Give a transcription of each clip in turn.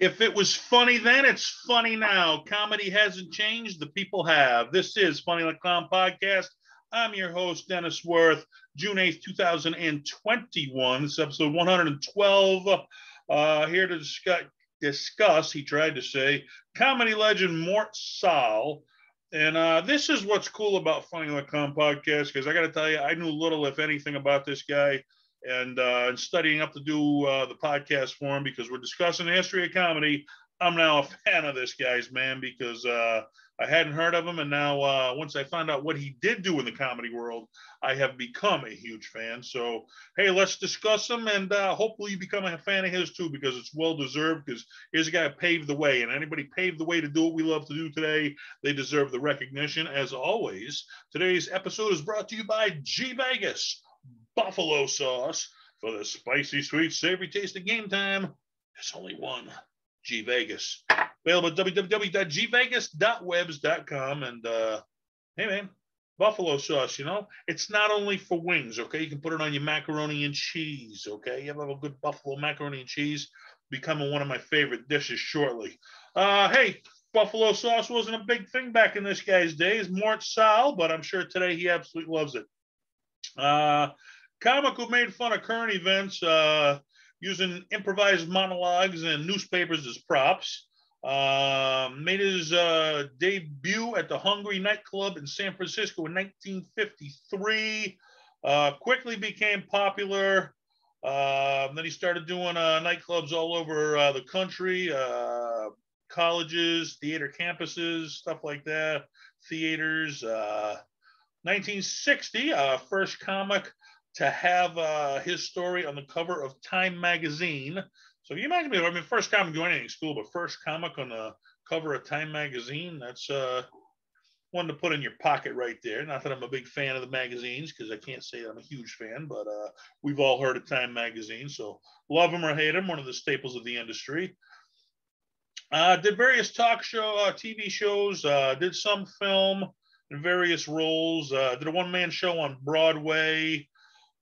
If it was funny then, it's funny now. Comedy hasn't changed, the people have. This is Funny Like Clown Podcast. I'm your host, Dennis Worth. June 8th, 2021. This is episode 112. Uh, here to discuss, discuss, he tried to say, comedy legend Mort Sahl. And uh, this is what's cool about Funny Like Clown Podcast, because I got to tell you, I knew little, if anything, about this guy and uh, studying up to do uh, the podcast for him because we're discussing the history of comedy. I'm now a fan of this guy's man because uh, I hadn't heard of him, and now uh, once I found out what he did do in the comedy world, I have become a huge fan. So hey, let's discuss him, and uh, hopefully you become a fan of his too because it's well deserved. Because here's a guy who paved the way, and anybody paved the way to do what we love to do today, they deserve the recognition. As always, today's episode is brought to you by G Vegas buffalo sauce for the spicy, sweet, savory taste of game time. There's only one. G Vegas. Available at www.gvegas.webs.com. And uh, hey, man, buffalo sauce, you know, it's not only for wings, okay? You can put it on your macaroni and cheese, okay? You have a good buffalo macaroni and cheese, becoming one of my favorite dishes shortly. Uh, hey, buffalo sauce wasn't a big thing back in this guy's days, Mort Sahl, but I'm sure today he absolutely loves it. Uh, comic who made fun of current events uh, using improvised monologues and newspapers as props. Uh, made his uh, debut at the Hungry nightclub in San Francisco in 1953. Uh, quickly became popular. Uh, then he started doing uh, nightclubs all over the country, colleges, theater campuses, stuff like that, theaters. 1960, first comic to have uh, his story on the cover of Time magazine. So you imagine I mean, first comic doing anything school, but first comic on the cover of Time magazine, that's uh, one to put in your pocket right there. Not that I'm a big fan of the magazines, because I can't say I'm a huge fan, but uh, we've all heard of Time magazine. So love them or hate them, one of the staples of the industry. Uh, did various talk show, uh, TV shows, uh, did some film in various roles, uh, did a one man show on Broadway,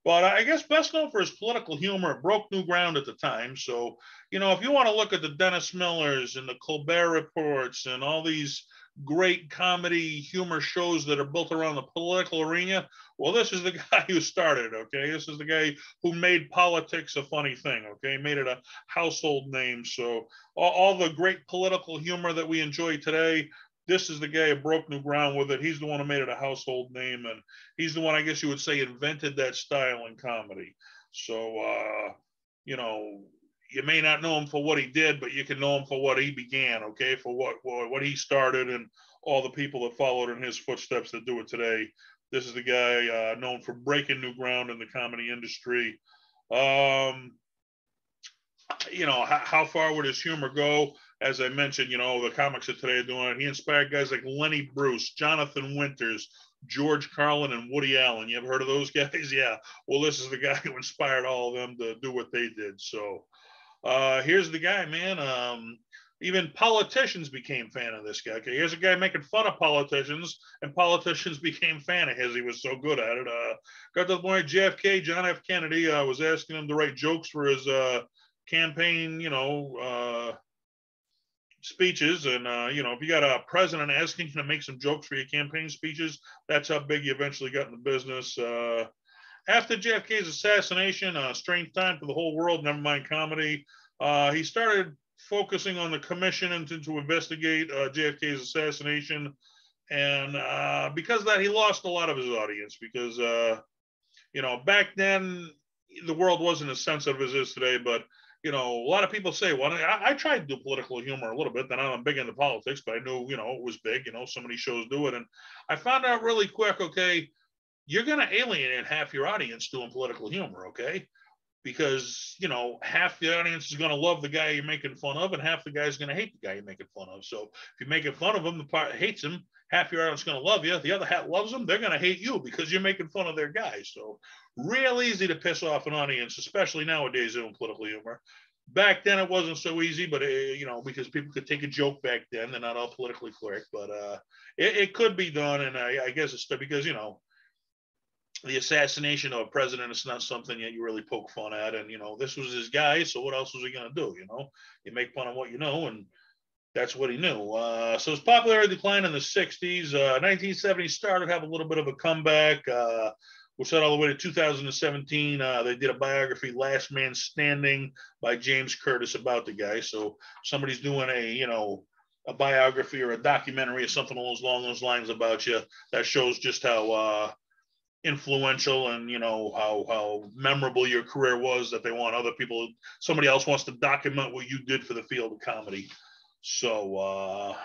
but I guess best known for his political humor, it broke new ground at the time. So, you know, if you want to look at the Dennis Millers and the Colbert Reports and all these great comedy humor shows that are built around the political arena, well, this is the guy who started, okay? This is the guy who made politics a funny thing, okay? Made it a household name. So, all, all the great political humor that we enjoy today this is the guy who broke new ground with it. He's the one who made it a household name, and he's the one, I guess you would say, invented that style in comedy. So, uh, you know, you may not know him for what he did, but you can know him for what he began. Okay, for what what he started, and all the people that followed in his footsteps that do it today. This is the guy uh, known for breaking new ground in the comedy industry. Um, you know, how, how far would his humor go? As I mentioned, you know, the comics of today are doing it. He inspired guys like Lenny Bruce, Jonathan Winters, George Carlin, and Woody Allen. You ever heard of those guys? Yeah. Well, this is the guy who inspired all of them to do what they did. So uh, here's the guy, man. Um, even politicians became fan of this guy. Okay, here's a guy making fun of politicians, and politicians became fan of his. He was so good at it. Uh, got to the point JFK, John F. Kennedy, uh, was asking him to write jokes for his uh, campaign, you know, uh, speeches. And, uh, you know, if you got a president asking you to make some jokes for your campaign speeches, that's how big you eventually got in the business. Uh, after JFK's assassination, a uh, strange time for the whole world, never mind comedy, uh, he started focusing on the commission and to, to investigate uh, JFK's assassination. And uh, because of that, he lost a lot of his audience because, you know, back then, the world wasn't as sensitive as it is today, but you know, a lot of people say, well, I, I tried to do political humor a little bit. Then I'm big into politics, but I knew, you know, it was big. You know, so many shows do it. And I found out really quick, okay, you're going to alienate half your audience doing political humor, okay? because you know half the audience is going to love the guy you're making fun of, and half the guy is going to hate the guy you're making fun of. So if you're making fun of him, the part hates him. Half your audience is going to love you. The other half loves him. They're going to hate you because you're making fun of their guy. So real easy to piss off an audience, especially nowadays in political humor. Back then it wasn't so easy, but it, uh, you know because people could take a joke back then. They're not all politically correct, but uh, it, it could be done, and I, I guess it's because you know the assassination of a president is not something that you really poke fun at. And, you know, this was his guy. So what else was he to do? You know, you make fun of what you know, and that's what he knew. Uh, so his popularity declined in the 60s. Uh, 1970 started have a little bit of a comeback. Uh, which led all the way to 2017. Uh, they did a biography, Last Man Standing, by James Curtis about the guy. So somebody's doing a, you know, a biography or a documentary or something along those lines about you. That shows just how uh, influential and you know how how memorable your career was that they want other people somebody else wants to document what you did for the field of comedy so uh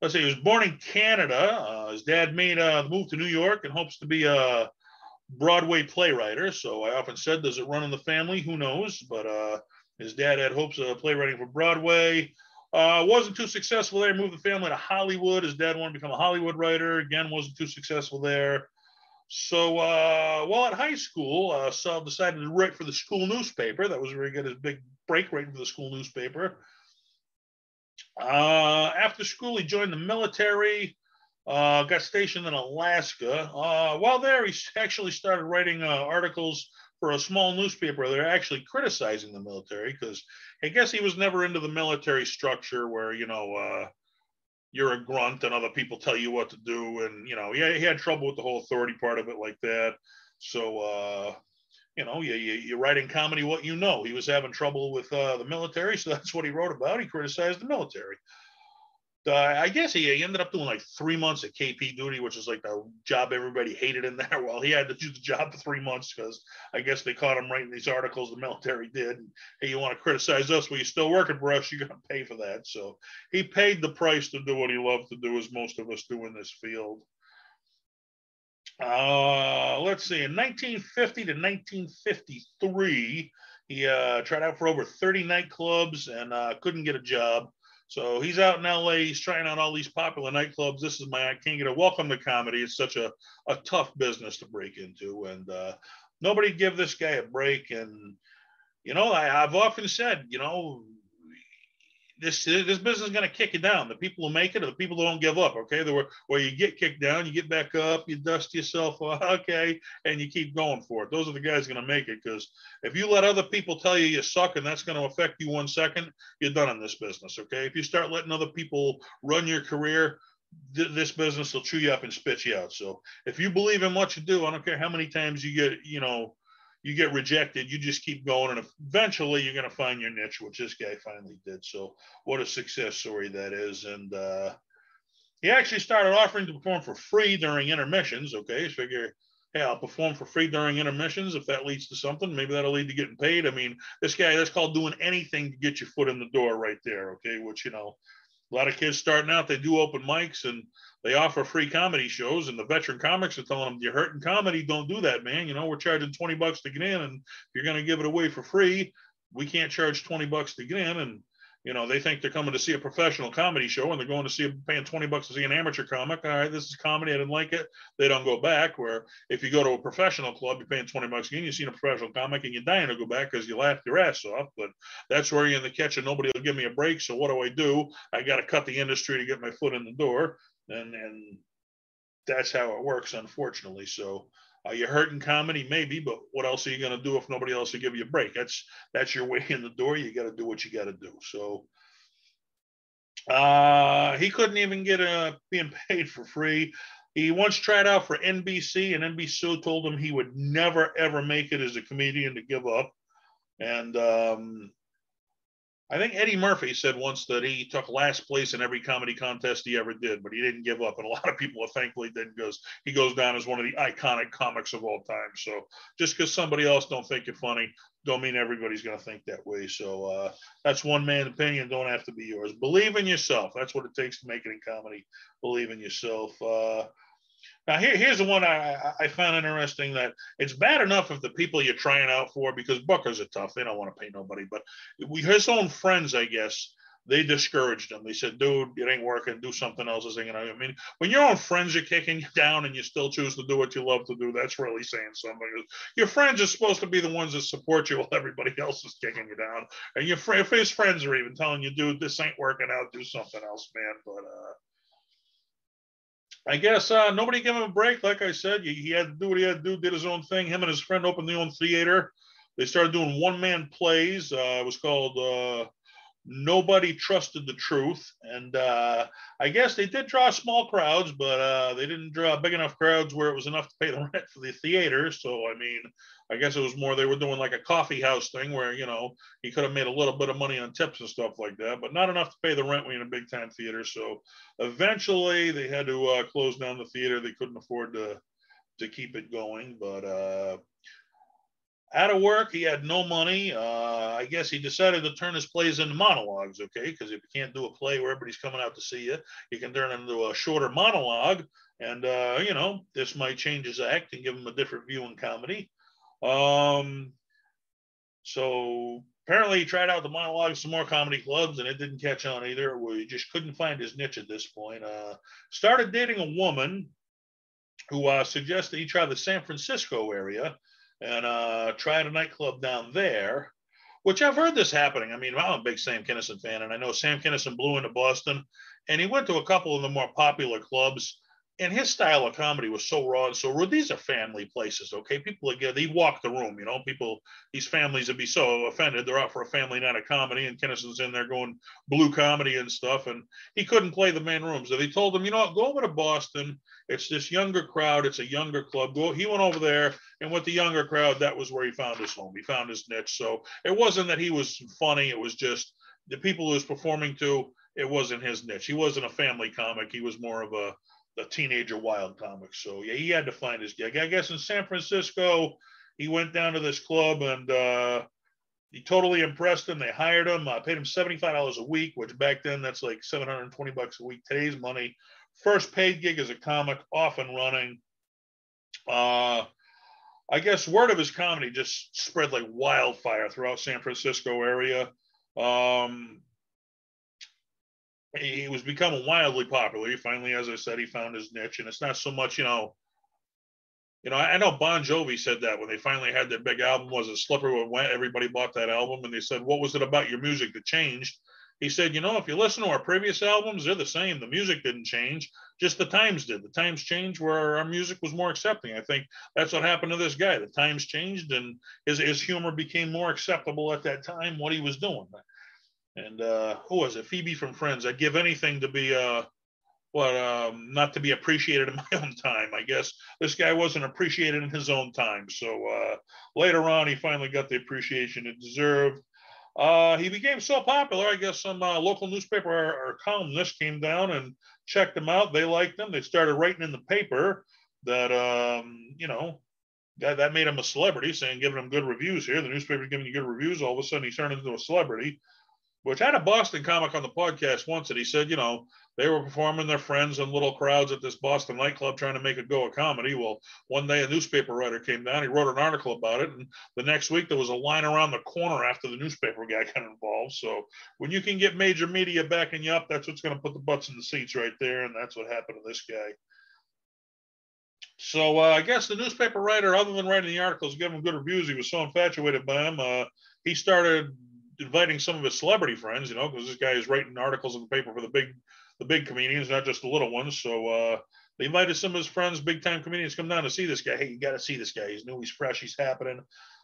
let's say he was born in canada uh, his dad made a move to new york and hopes to be a broadway playwright so i often said does it run in the family who knows but uh his dad had hopes of playwriting for broadway uh, wasn't too successful there. Moved the family to Hollywood. His dad wanted to become a Hollywood writer. Again, wasn't too successful there. So uh, while at high school, uh, Sahl decided to write for the school newspaper. That was where he got his big break writing for the school newspaper. Uh, after school, he joined the military, uh, got stationed in Alaska. Uh, while there, he actually started writing uh, articles for a small newspaper. They're actually criticizing the military because I guess he was never into the military structure where, you know, uh, you're a grunt and other people tell you what to do. And, you know, he, he had trouble with the whole authority part of it like that. So, uh, you know, you, you, you're writing comedy what you know. He was having trouble with uh, the military, so that's what he wrote about. He criticized the military uh, I guess he, he, ended up doing like three months at KP duty, which is like the job everybody hated in there. Well, he had to do the job for three months because I guess they caught him writing these articles the military did. And, hey, you want to criticize us? Well, you're still working for us. You're going to pay for that. So he paid the price to do what he loved to do, as most of us do in this field. Uh, let's see. In 1950 to 1953, he uh, tried out for over 30 nightclubs and uh, couldn't get a job. So he's out in LA. He's trying out all these popular nightclubs. This is my I can't get a welcome to comedy. It's such a, a tough business to break into, and uh, nobody give this guy a break. And you know, I, I've often said, you know, this this business is going to kick you down. The people who make it are the people who don't give up. Okay, where, where you get kicked down, you get back up, you dust yourself, off, okay, and you keep going for it. Those are the guys going to make it. Because if you let other people tell you you suck and that's going to affect you one second, you're done in this business. Okay, if you start letting other people run your career, this business will chew you up and spit you out. So if you believe in what you do, I don't care how many times you get, you know you get rejected, you just keep going, and eventually you're going to find your niche, which this guy finally did. So, what a success story that is! And uh, he actually started offering to perform for free during intermissions. Okay, so figure, hey, I'll perform for free during intermissions if that leads to something. Maybe that'll lead to getting paid. I mean, this guy that's called doing anything to get your foot in the door right there. Okay, which you know, a lot of kids starting out, they do open mics and they offer free comedy shows, and the veteran comics are telling them, "You're hurting comedy. Don't do that, man. You know, we're charging 20 bucks to get in, and if you're going to give it away for free, we can't charge 20 bucks to get in." And you know, they think they're coming to see a professional comedy show, and they're going to see paying 20 bucks to see an amateur comic. All right, this is comedy. I didn't like it. They don't go back. Where if you go to a professional club, you're paying 20 bucks again. You've seen a professional comic, and you're dying to go back because you laughed your ass off. But that's where you're in the catch, and Nobody will give me a break. So what do I do? I got to cut the industry to get my foot in the door and and that's how it works, unfortunately. So are you hurting comedy? Maybe, but what else are you going to do if nobody else will give you a break? That's that's your way in the door. You got to do what you got to do. So uh, he couldn't even get a uh, being paid for free. He once tried out for NBC, and NBC told him he would never ever make it as a comedian to give up. And um, I think Eddie Murphy said once that he took last place in every comedy contest he ever did, but he didn't give up. And a lot of people are thankfully didn't because he goes down as one of the iconic comics of all time. So just because somebody else don't think you're funny, don't mean everybody's going to think that way. So uh, that's one man's opinion. Don't have to be yours. Believe in yourself. That's what it takes to make it in comedy. Believe in yourself. Uh, now here, here's the one I, I found interesting that it's bad enough if the people you're trying out for because bookers are tough. They don't want to pay nobody but we his own friends I guess they discouraged him. They said dude it ain't working. Do something else. Is I mean when your own friends are kicking you down and you still choose to do what you love to do that's really saying something. Your friends are supposed to be the ones that support you while everybody else is kicking you down. And your if his friends are even telling you dude this ain't working out. Do something else man. But uh I guess uh, nobody gave him a break. Like I said, he, had to do what he had to do. Did his own thing. Him and his friend opened their own theater. They started doing one man plays. Uh, it was called uh, nobody trusted the truth. And uh, I guess they did draw small crowds, but uh, they didn't draw big enough crowds where it was enough to pay the rent for the theater. So, I mean, I guess it was more they were doing like a coffee house thing where, you know, he could have made a little bit of money on tips and stuff like that, but not enough to pay the rent when in a big time theater. So eventually they had to uh, close down the theater. They couldn't afford to to keep it going, but uh, out of work. He had no money. Uh, I guess he decided to turn his plays into monologues, okay? Because if you can't do a play where everybody's coming out to see you, you can turn it into a shorter monologue. And, uh, you know, this might change his act and give him a different view in comedy. Um, so apparently he tried out the monologues some more comedy clubs and it didn't catch on either. We just couldn't find his niche at this point. Uh, started dating a woman who uh, suggested he try the San Francisco area and uh, tried a nightclub down there, which I've heard this happening. I mean, I'm a big Sam Kinison fan, and I know Sam Kinison blew into Boston, and he went to a couple of the more popular clubs and his style of comedy was so raw and so rude. These are family places, okay? People again, they walk the room, you know. People, these families would be so offended. They're out for a family night of comedy, and Kinison's in there going blue comedy and stuff, and he couldn't play the main room. So they told him, you know what, go over to Boston. It's this younger crowd. It's a younger club. Go. He went over there, and with the younger crowd, that was where he found his home. He found his niche. So it wasn't that he was funny. It was just the people he was performing to. It wasn't his niche. He wasn't a family comic. He was more of a the teenager wild comics. So yeah, he had to find his gig. I guess in San Francisco, he went down to this club and uh, he totally impressed them. They hired him, uh, paid him seventy five dollars a week, which back then that's like seven hundred and twenty bucks a week. Today's money. First paid gig as a comic, off and running. Uh, I guess word of his comedy just spread like wildfire throughout San Francisco area. Um, he was becoming wildly popular. He finally, as I said, he found his niche, and it's not so much, you know. You know, I know Bon Jovi said that when they finally had their big album, was it Slippery When? Everybody bought that album, and they said, "What was it about your music that changed?" He said, "You know, if you listen to our previous albums, they're the same. The music didn't change, just the times did. The times changed where our music was more accepting. I think that's what happened to this guy. The times changed, and his his humor became more acceptable at that time. What he was doing." And uh, who was it? Phoebe from Friends. I'd give anything to be uh, what um, not to be appreciated in my own time. I guess this guy wasn't appreciated in his own time. So uh, later on, he finally got the appreciation it deserved. Uh, he became so popular, I guess some uh, local newspaper or, or columnist came down and checked him out. They liked him. They started writing in the paper that, um, you know, that, that made him a celebrity, saying, giving him good reviews here. The newspaper's giving you good reviews. All of a sudden, he turned into a celebrity which I had a Boston comic on the podcast once, and he said, you know, they were performing their friends in little crowds at this Boston nightclub trying to make a go of comedy. Well, one day a newspaper writer came down, he wrote an article about it, and the next week there was a line around the corner after the newspaper guy got involved. So when you can get major media backing you up, that's what's going to put the butts in the seats right there, and that's what happened to this guy. So uh, I guess the newspaper writer, other than writing the articles, giving him good reviews, he was so infatuated by him, uh, he started inviting some of his celebrity friends, you know, because this guy is writing articles in the paper for the big the big comedians, not just the little ones. So uh, they invited some of his friends, big time comedians, come down to see this guy. Hey, you got to see this guy. He's new, he's fresh, he's happening.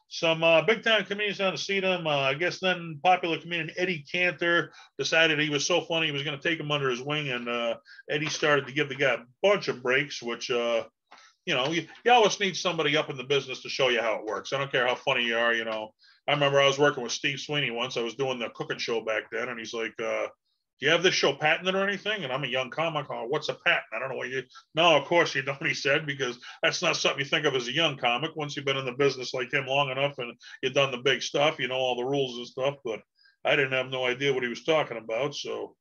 Some uh, big time comedians down to see them. Uh, I guess then popular comedian Eddie Cantor decided he was so funny he was going to take him under his wing, and uh, Eddie started to give the guy a bunch of breaks, which uh, you know, you, you always need somebody up in the business to show you how it works. I don't care how funny you are, you know. I remember I was working with Steve Sweeney once. I was doing the cooking show back then, and he's like, uh, "Do you have this show patented or anything?" And I'm a young comic. Oh, what's a patent? I don't know what you. No, of course you don't. He said because that's not something you think of as a young comic. Once you've been in the business like him long enough and you've done the big stuff, you know all the rules and stuff. But I didn't have no idea what he was talking about. So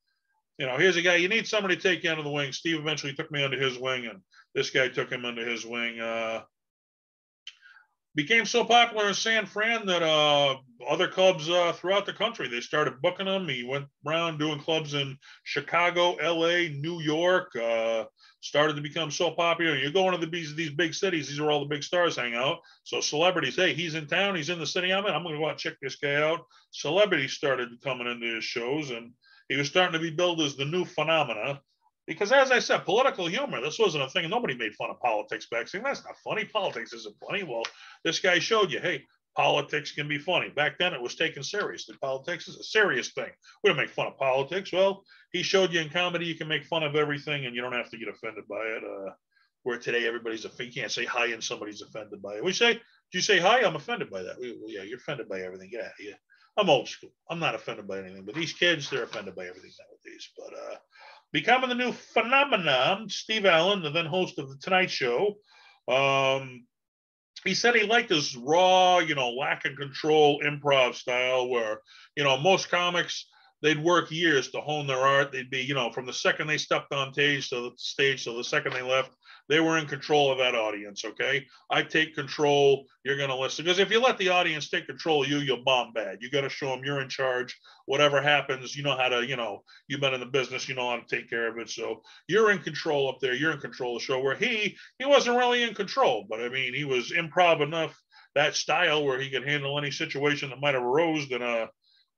you know, here's a guy, you need somebody to take you under the wing. Steve eventually took me under his wing, and this guy took him under his wing. Uh, became so popular in San Fran that uh, other clubs uh, throughout the country they started booking him. He went around doing clubs in Chicago, L.A., New York. Uh, started to become so popular. You go into the, these these big cities; these are all the big stars hang out. So celebrities, hey, he's in town, he's in the city I'm in. I'm going to go out and check this guy out. Celebrities started coming into his shows, and he was starting to be billed as the new phenomena. Because as I said, political humor, this wasn't a thing. Nobody made fun of politics back then. That's not funny. Politics isn't funny. Well, this guy showed you, hey, politics can be funny. Back then it was taken seriously. Politics is a serious thing. We don't make fun of politics. Well, he showed you in comedy you can make fun of everything and you don't have to get offended by it. Uh, where today everybody's a you can't say hi and somebody's offended by it. We say, do you say hi? I'm offended by that. We, well, yeah, you're offended by everything. Yeah, yeah. I'm old school. I'm not offended by anything, but these kids, they're offended by everything nowadays. But uh, becoming the new phenomenon, Steve Allen, the then host of the Tonight Show, um, he said he liked this raw, you know, lack of control improv style where, you know, most comics they'd work years to hone their art. They'd be, you know, from the second they stepped on stage to the stage to the second they left, they were in control of that audience. Okay. I take control. You're going to listen. Because if you let the audience take control of you, you'll bomb bad. You got to show them you're in charge. Whatever happens, you know how to, you know, you've been in the business, you know how to take care of it. So you're in control up there. You're in control of the show where he, he wasn't really in control, but I mean, he was improv enough that style where he could handle any situation that might have arose in a,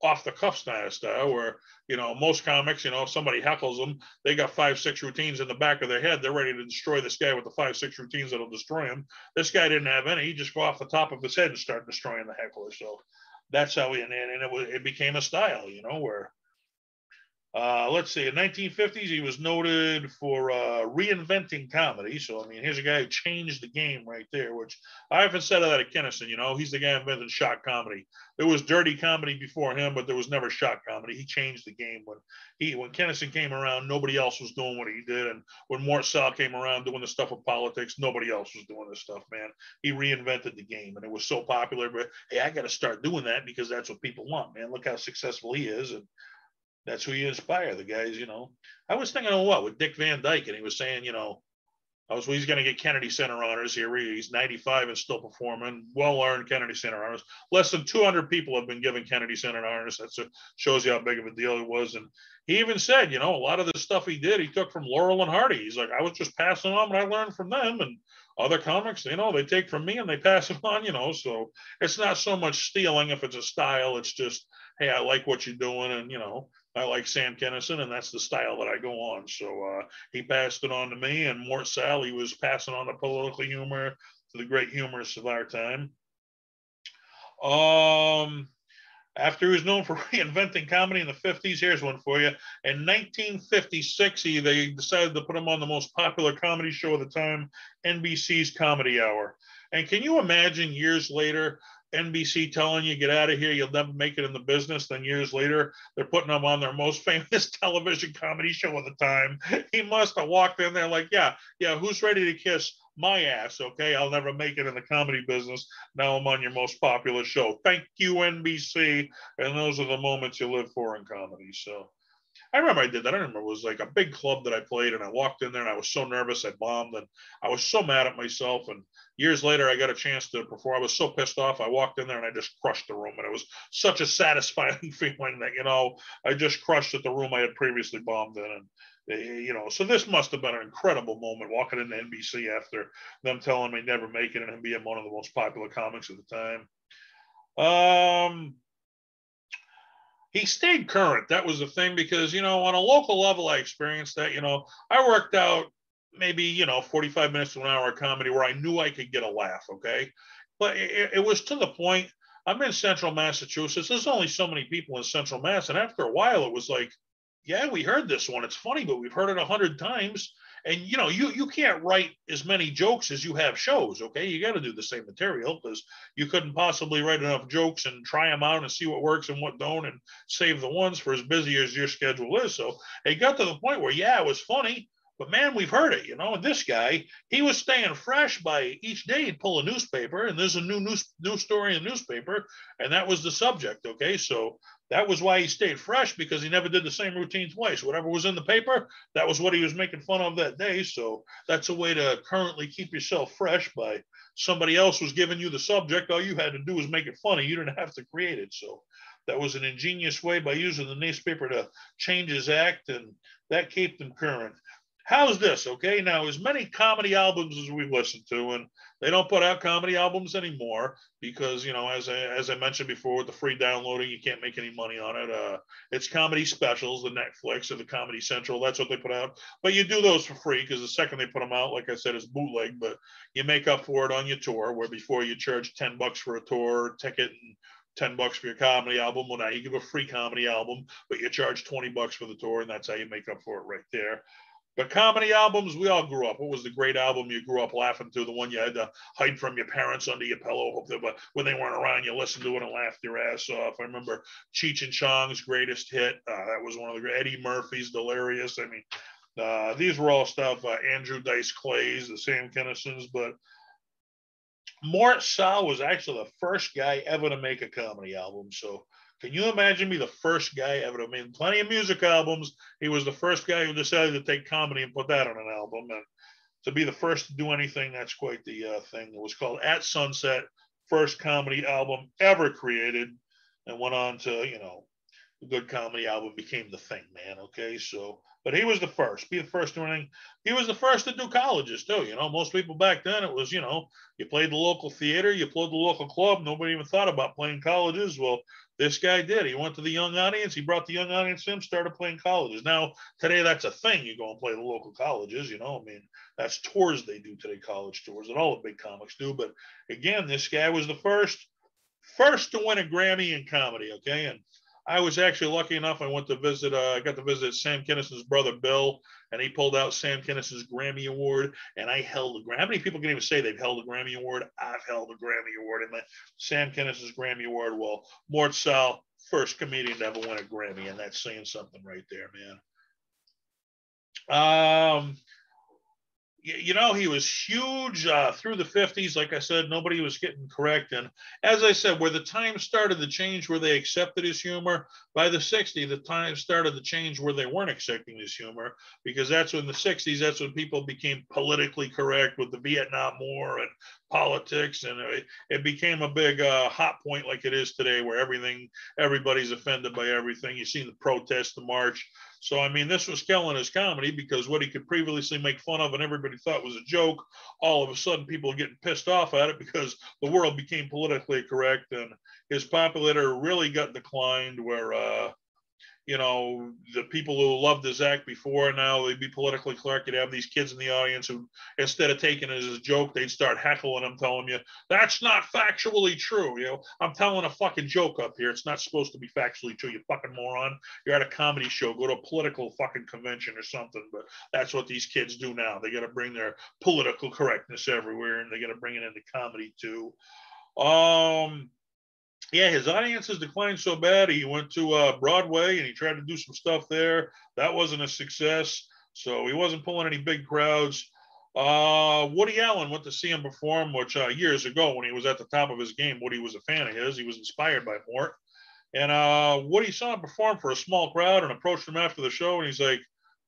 off the cuff style style where you know most comics you know if somebody heckles them they got five six routines in the back of their head. They're ready to destroy this guy with the five six routines that'll destroy him. This guy didn't have any. He just go off the top of his head and start destroying the heckler. So that's how we and, and it was it became a style you know where uh, let's see, in 1950s, he was noted for uh, reinventing comedy. So, I mean, here's a guy who changed the game right there, which I haven't said that at Kinison, you know, he's the guy who invented shock comedy. There was dirty comedy before him, but there was never shock comedy. He changed the game when he, when Kinison came around, nobody else was doing what he did. And when Mort Sahl came around doing the stuff of politics, nobody else was doing this stuff, man. He reinvented the game and it was so popular, but hey, I got to start doing that because that's what people want, man. Look how successful he is. And, that's who you inspire. The guys, you know. I was thinking of what with Dick Van Dyke, and he was saying, you know, I was he's going to get Kennedy Center honors here. He's 95 and still performing. Well earned Kennedy Center honors. Less than 200 people have been given Kennedy Center honors. That shows you how big of a deal it was. And he even said, you know, a lot of the stuff he did, he took from Laurel and Hardy. He's like, I was just passing on what I learned from them, and other comics, you know, they take from me and they pass it on. You know, so it's not so much stealing if it's a style. It's just, hey, I like what you're doing, and you know, I like Sam Kinison, and that's the style that I go on. So uh, he passed it on to me, and Mort Sahl, he was passing on the political humor to the great humorists of our time. Um, after he was known for reinventing comedy in the 50s, here's one for you. In 1956, he, they decided to put him on the most popular comedy show of the time, NBC's Comedy Hour. And can you imagine years later, NBC telling you get out of here, you'll never make it in the business. Then years later, they're putting him on their most famous television comedy show of the time. He must have walked in there like, yeah, yeah, who's ready to kiss my ass? Okay, I'll never make it in the comedy business. Now I'm on your most popular show. Thank you, NBC. And those are the moments you live for in comedy. So I remember I did that. I remember it was like a big club that I played, and I walked in there and I was so nervous I bombed, and I was so mad at myself. And years later, I got a chance to perform. I was so pissed off. I walked in there and I just crushed the room, and it was such a satisfying feeling that you know I just crushed at the room I had previously bombed in, and eh, you know, so this must have been an incredible moment walking into NBC after them telling me never make it and being one of the most popular comics at the time. Um, he stayed current. That was the thing because, you know, on a local level, I experienced that. You know, I worked out maybe, you know, 45 minutes to an hour of comedy where I knew I could get a laugh. Okay. But it, it was to the point I'm in central Massachusetts. There's only so many people in central Mass. And after a while, it was like, yeah, we heard this one. It's funny, but we've heard it a hundred times and you know you you can't write as many jokes as you have shows okay you got to do the same material because you couldn't possibly write enough jokes and try them out and see what works and what don't and save the ones for as busy as your schedule is so it got to the point where yeah it was funny But man, we've heard it, you know. And this guy, he was staying fresh by each day he'd pull a newspaper, and there's a new news news story in the newspaper, and that was the subject. Okay, so that was why he stayed fresh because he never did the same routine twice. Whatever was in the paper, that was what he was making fun of that day. So that's a way to currently keep yourself fresh by somebody else was giving you the subject. All you had to do was make it funny. You didn't have to create it. So that was an ingenious way by using the newspaper to change his act, and that kept him current. How's this? Okay, now as many comedy albums as we've listened to, and they don't put out comedy albums anymore because you know, as I, as I mentioned before, with the free downloading, you can't make any money on it. Uh, it's comedy specials, the Netflix or the Comedy Central. That's what they put out. But you do those for free because the second they put them out, like I said, it's bootleg. But you make up for it on your tour, where before you charge ten bucks for a tour ticket and 10 bucks for your comedy album. Well, now you give a free comedy album, but you charge 20 bucks for the tour, and that's how you make up for it right there. But comedy albums, we all grew up. What was the great album you grew up laughing to? The one you had to hide from your parents under your pillow. Hope that when they weren't around, you listened to it and laughed your ass off. I remember Cheech and Chong's greatest hit. Uh, that was one of the. Eddie Murphy's Delirious. I mean, uh, these were all stuff. Uh, Andrew Dice Clay's, the Sam Kinisons, but Mort Sahl was actually the first guy ever to make a comedy album. So can you imagine me the first guy ever I mean, plenty of music albums? He was the first guy who decided to take comedy and put that on an album. And to be the first to do anything, that's quite the uh, thing. It was called At Sunset, first comedy album ever created, and went on to, you know, a good comedy album became the thing, man. Okay. So but he was the first. Be the first to anything. He was the first to do colleges too. You know, most people back then it was you know you played the local theater, you played the local club. Nobody even thought about playing colleges. Well, this guy did. He went to the young audience. He brought the young audience in, started playing colleges. Now today that's a thing. You go and play the local colleges. You know, I mean that's tours they do today, college tours that all the big comics do. But again, this guy was the first first to win a Grammy in comedy. Okay, and I was actually lucky enough. I went to visit. Uh, I got to visit Sam Kinison's brother Bill, and he pulled out Sam Kinison's Grammy Award, and I held a Grammy. How many people can even say they've held a Grammy Award? I've held a Grammy Award, and Sam Kinison's Grammy Award. Well, Mort Sahl, first comedian to ever win a Grammy, and that's saying something right there, man. Um, you know, he was huge uh, through the 50s. Like I said, nobody was getting correct. And as I said, where the time started to change, where they accepted his humor, by the 60s, the time started to change where they weren't accepting his humor, because that's when the 60s, that's when people became politically correct with the Vietnam War and politics. And it, it became a big uh, hot point like it is today, where everything, everybody's offended by everything. You see the protest, the march so, I mean, this was killing his comedy because what he could previously make fun of and everybody thought was a joke, all of a sudden people are getting pissed off at it because the world became politically correct and his popularity really got declined where, uh, you know, the people who loved his act before now they'd be politically correct. You'd have these kids in the audience who, instead of taking it as a joke, they'd start heckling him, telling you that's not factually true. You know, I'm telling a fucking joke up here. It's not supposed to be factually true. You fucking moron. You're at a comedy show. Go to a political fucking convention or something. But that's what these kids do now. They got to bring their political correctness everywhere, and they got to bring it into comedy too. Um, yeah, his audience has declined so bad. He went to uh, Broadway and he tried to do some stuff there. That wasn't a success. So he wasn't pulling any big crowds. Uh, Woody Allen went to see him perform, which uh, years ago when he was at the top of his game, Woody was a fan of his. He was inspired by Mort. And uh, Woody saw him perform for a small crowd and approached him after the show. And he's like,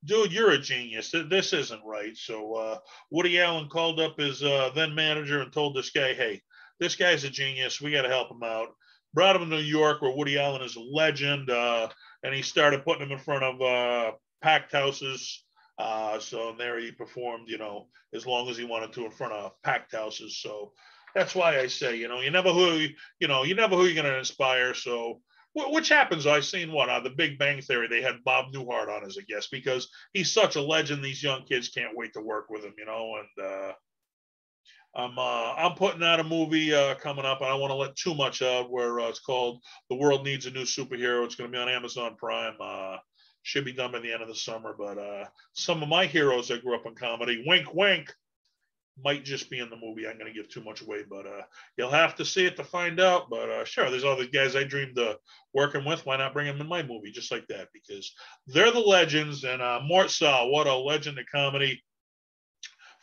dude, you're a genius. This isn't right. So uh, Woody Allen called up his uh, then manager and told this guy, hey, this guy's a genius. We got to help him out brought him to New York, where Woody Allen is a legend, uh, and he started putting him in front of uh, packed houses. Uh, so there he performed, you know, as long as he wanted to in front of packed houses. So that's why I say, you know, you never who you know, you never who you're going to inspire. So which happens. I've seen what on uh, the Big Bang Theory they had Bob Newhart on as a guest because he's such a legend. These young kids can't wait to work with him, you know, and uh, I'm uh, I'm putting out a movie uh, coming up. I don't want to let too much out. Where uh, it's called "The World Needs a New Superhero." It's going to be on Amazon Prime. Uh, should be done by the end of the summer. But uh, some of my heroes that grew up in comedy, wink, wink, might just be in the movie. I'm going to give too much away, but uh, you'll have to see it to find out. But sure, there's all the guys I dreamed of working with. Why not bring them in my movie just like that? Because they're the legends. And uh, Mort Sahl, what a legend of comedy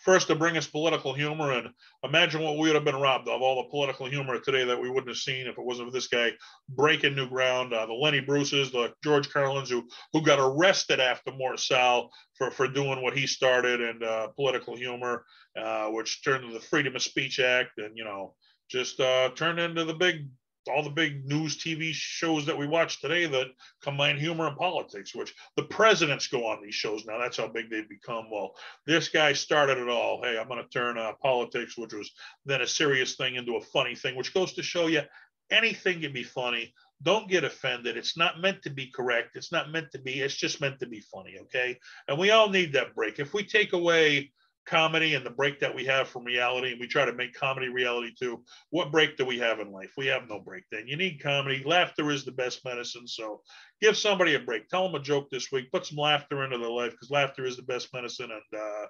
first to bring us political humor. And imagine what we would have been robbed of all the political humor today that we wouldn't have seen if it wasn't for this guy breaking new ground uh, the lenny bruces the george carlins who who got arrested after Mort Sahl for for doing what he started and uh, political humor uh, which turned into the freedom of speech act and you know just uh, turned into the big all the big news TV shows that we watch today that combine humor and politics, which the presidents go on these shows now. That's how big they've become. Well, this guy started it all. Hey, I'm going to turn uh, politics, which was then a serious thing, into a funny thing, which goes to show you anything can be funny. Don't get offended. It's not meant to be correct. It's not meant to be. It's just meant to be funny. Okay. And we all need that break. If we take away comedy and the break that we have from reality and we try to make comedy reality too. What break do we have in life? We have no break then. You need comedy. Laughter is the best medicine so give somebody a break. Tell them a joke this week. Put some laughter into their life because laughter is the best medicine and uh,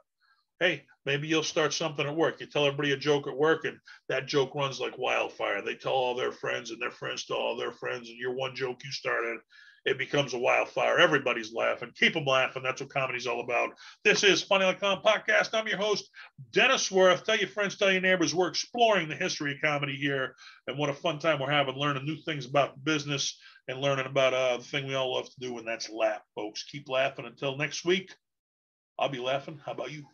hey maybe you'll start something at work. You tell everybody a joke at work and that joke runs like wildfire. They tell all their friends and their friends tell all their friends and your one joke you started it becomes a wildfire. Everybody's laughing. Keep them laughing. That's what comedy's all about. This is Funny Like Podcast. I'm your host, Dennis Worth. Tell your friends, tell your neighbors. We're exploring the history of comedy here, and what a fun time we're having learning new things about business and learning about uh, the thing we all love to do, and that's laugh, folks. Keep laughing. Until next week, I'll be laughing. How about you?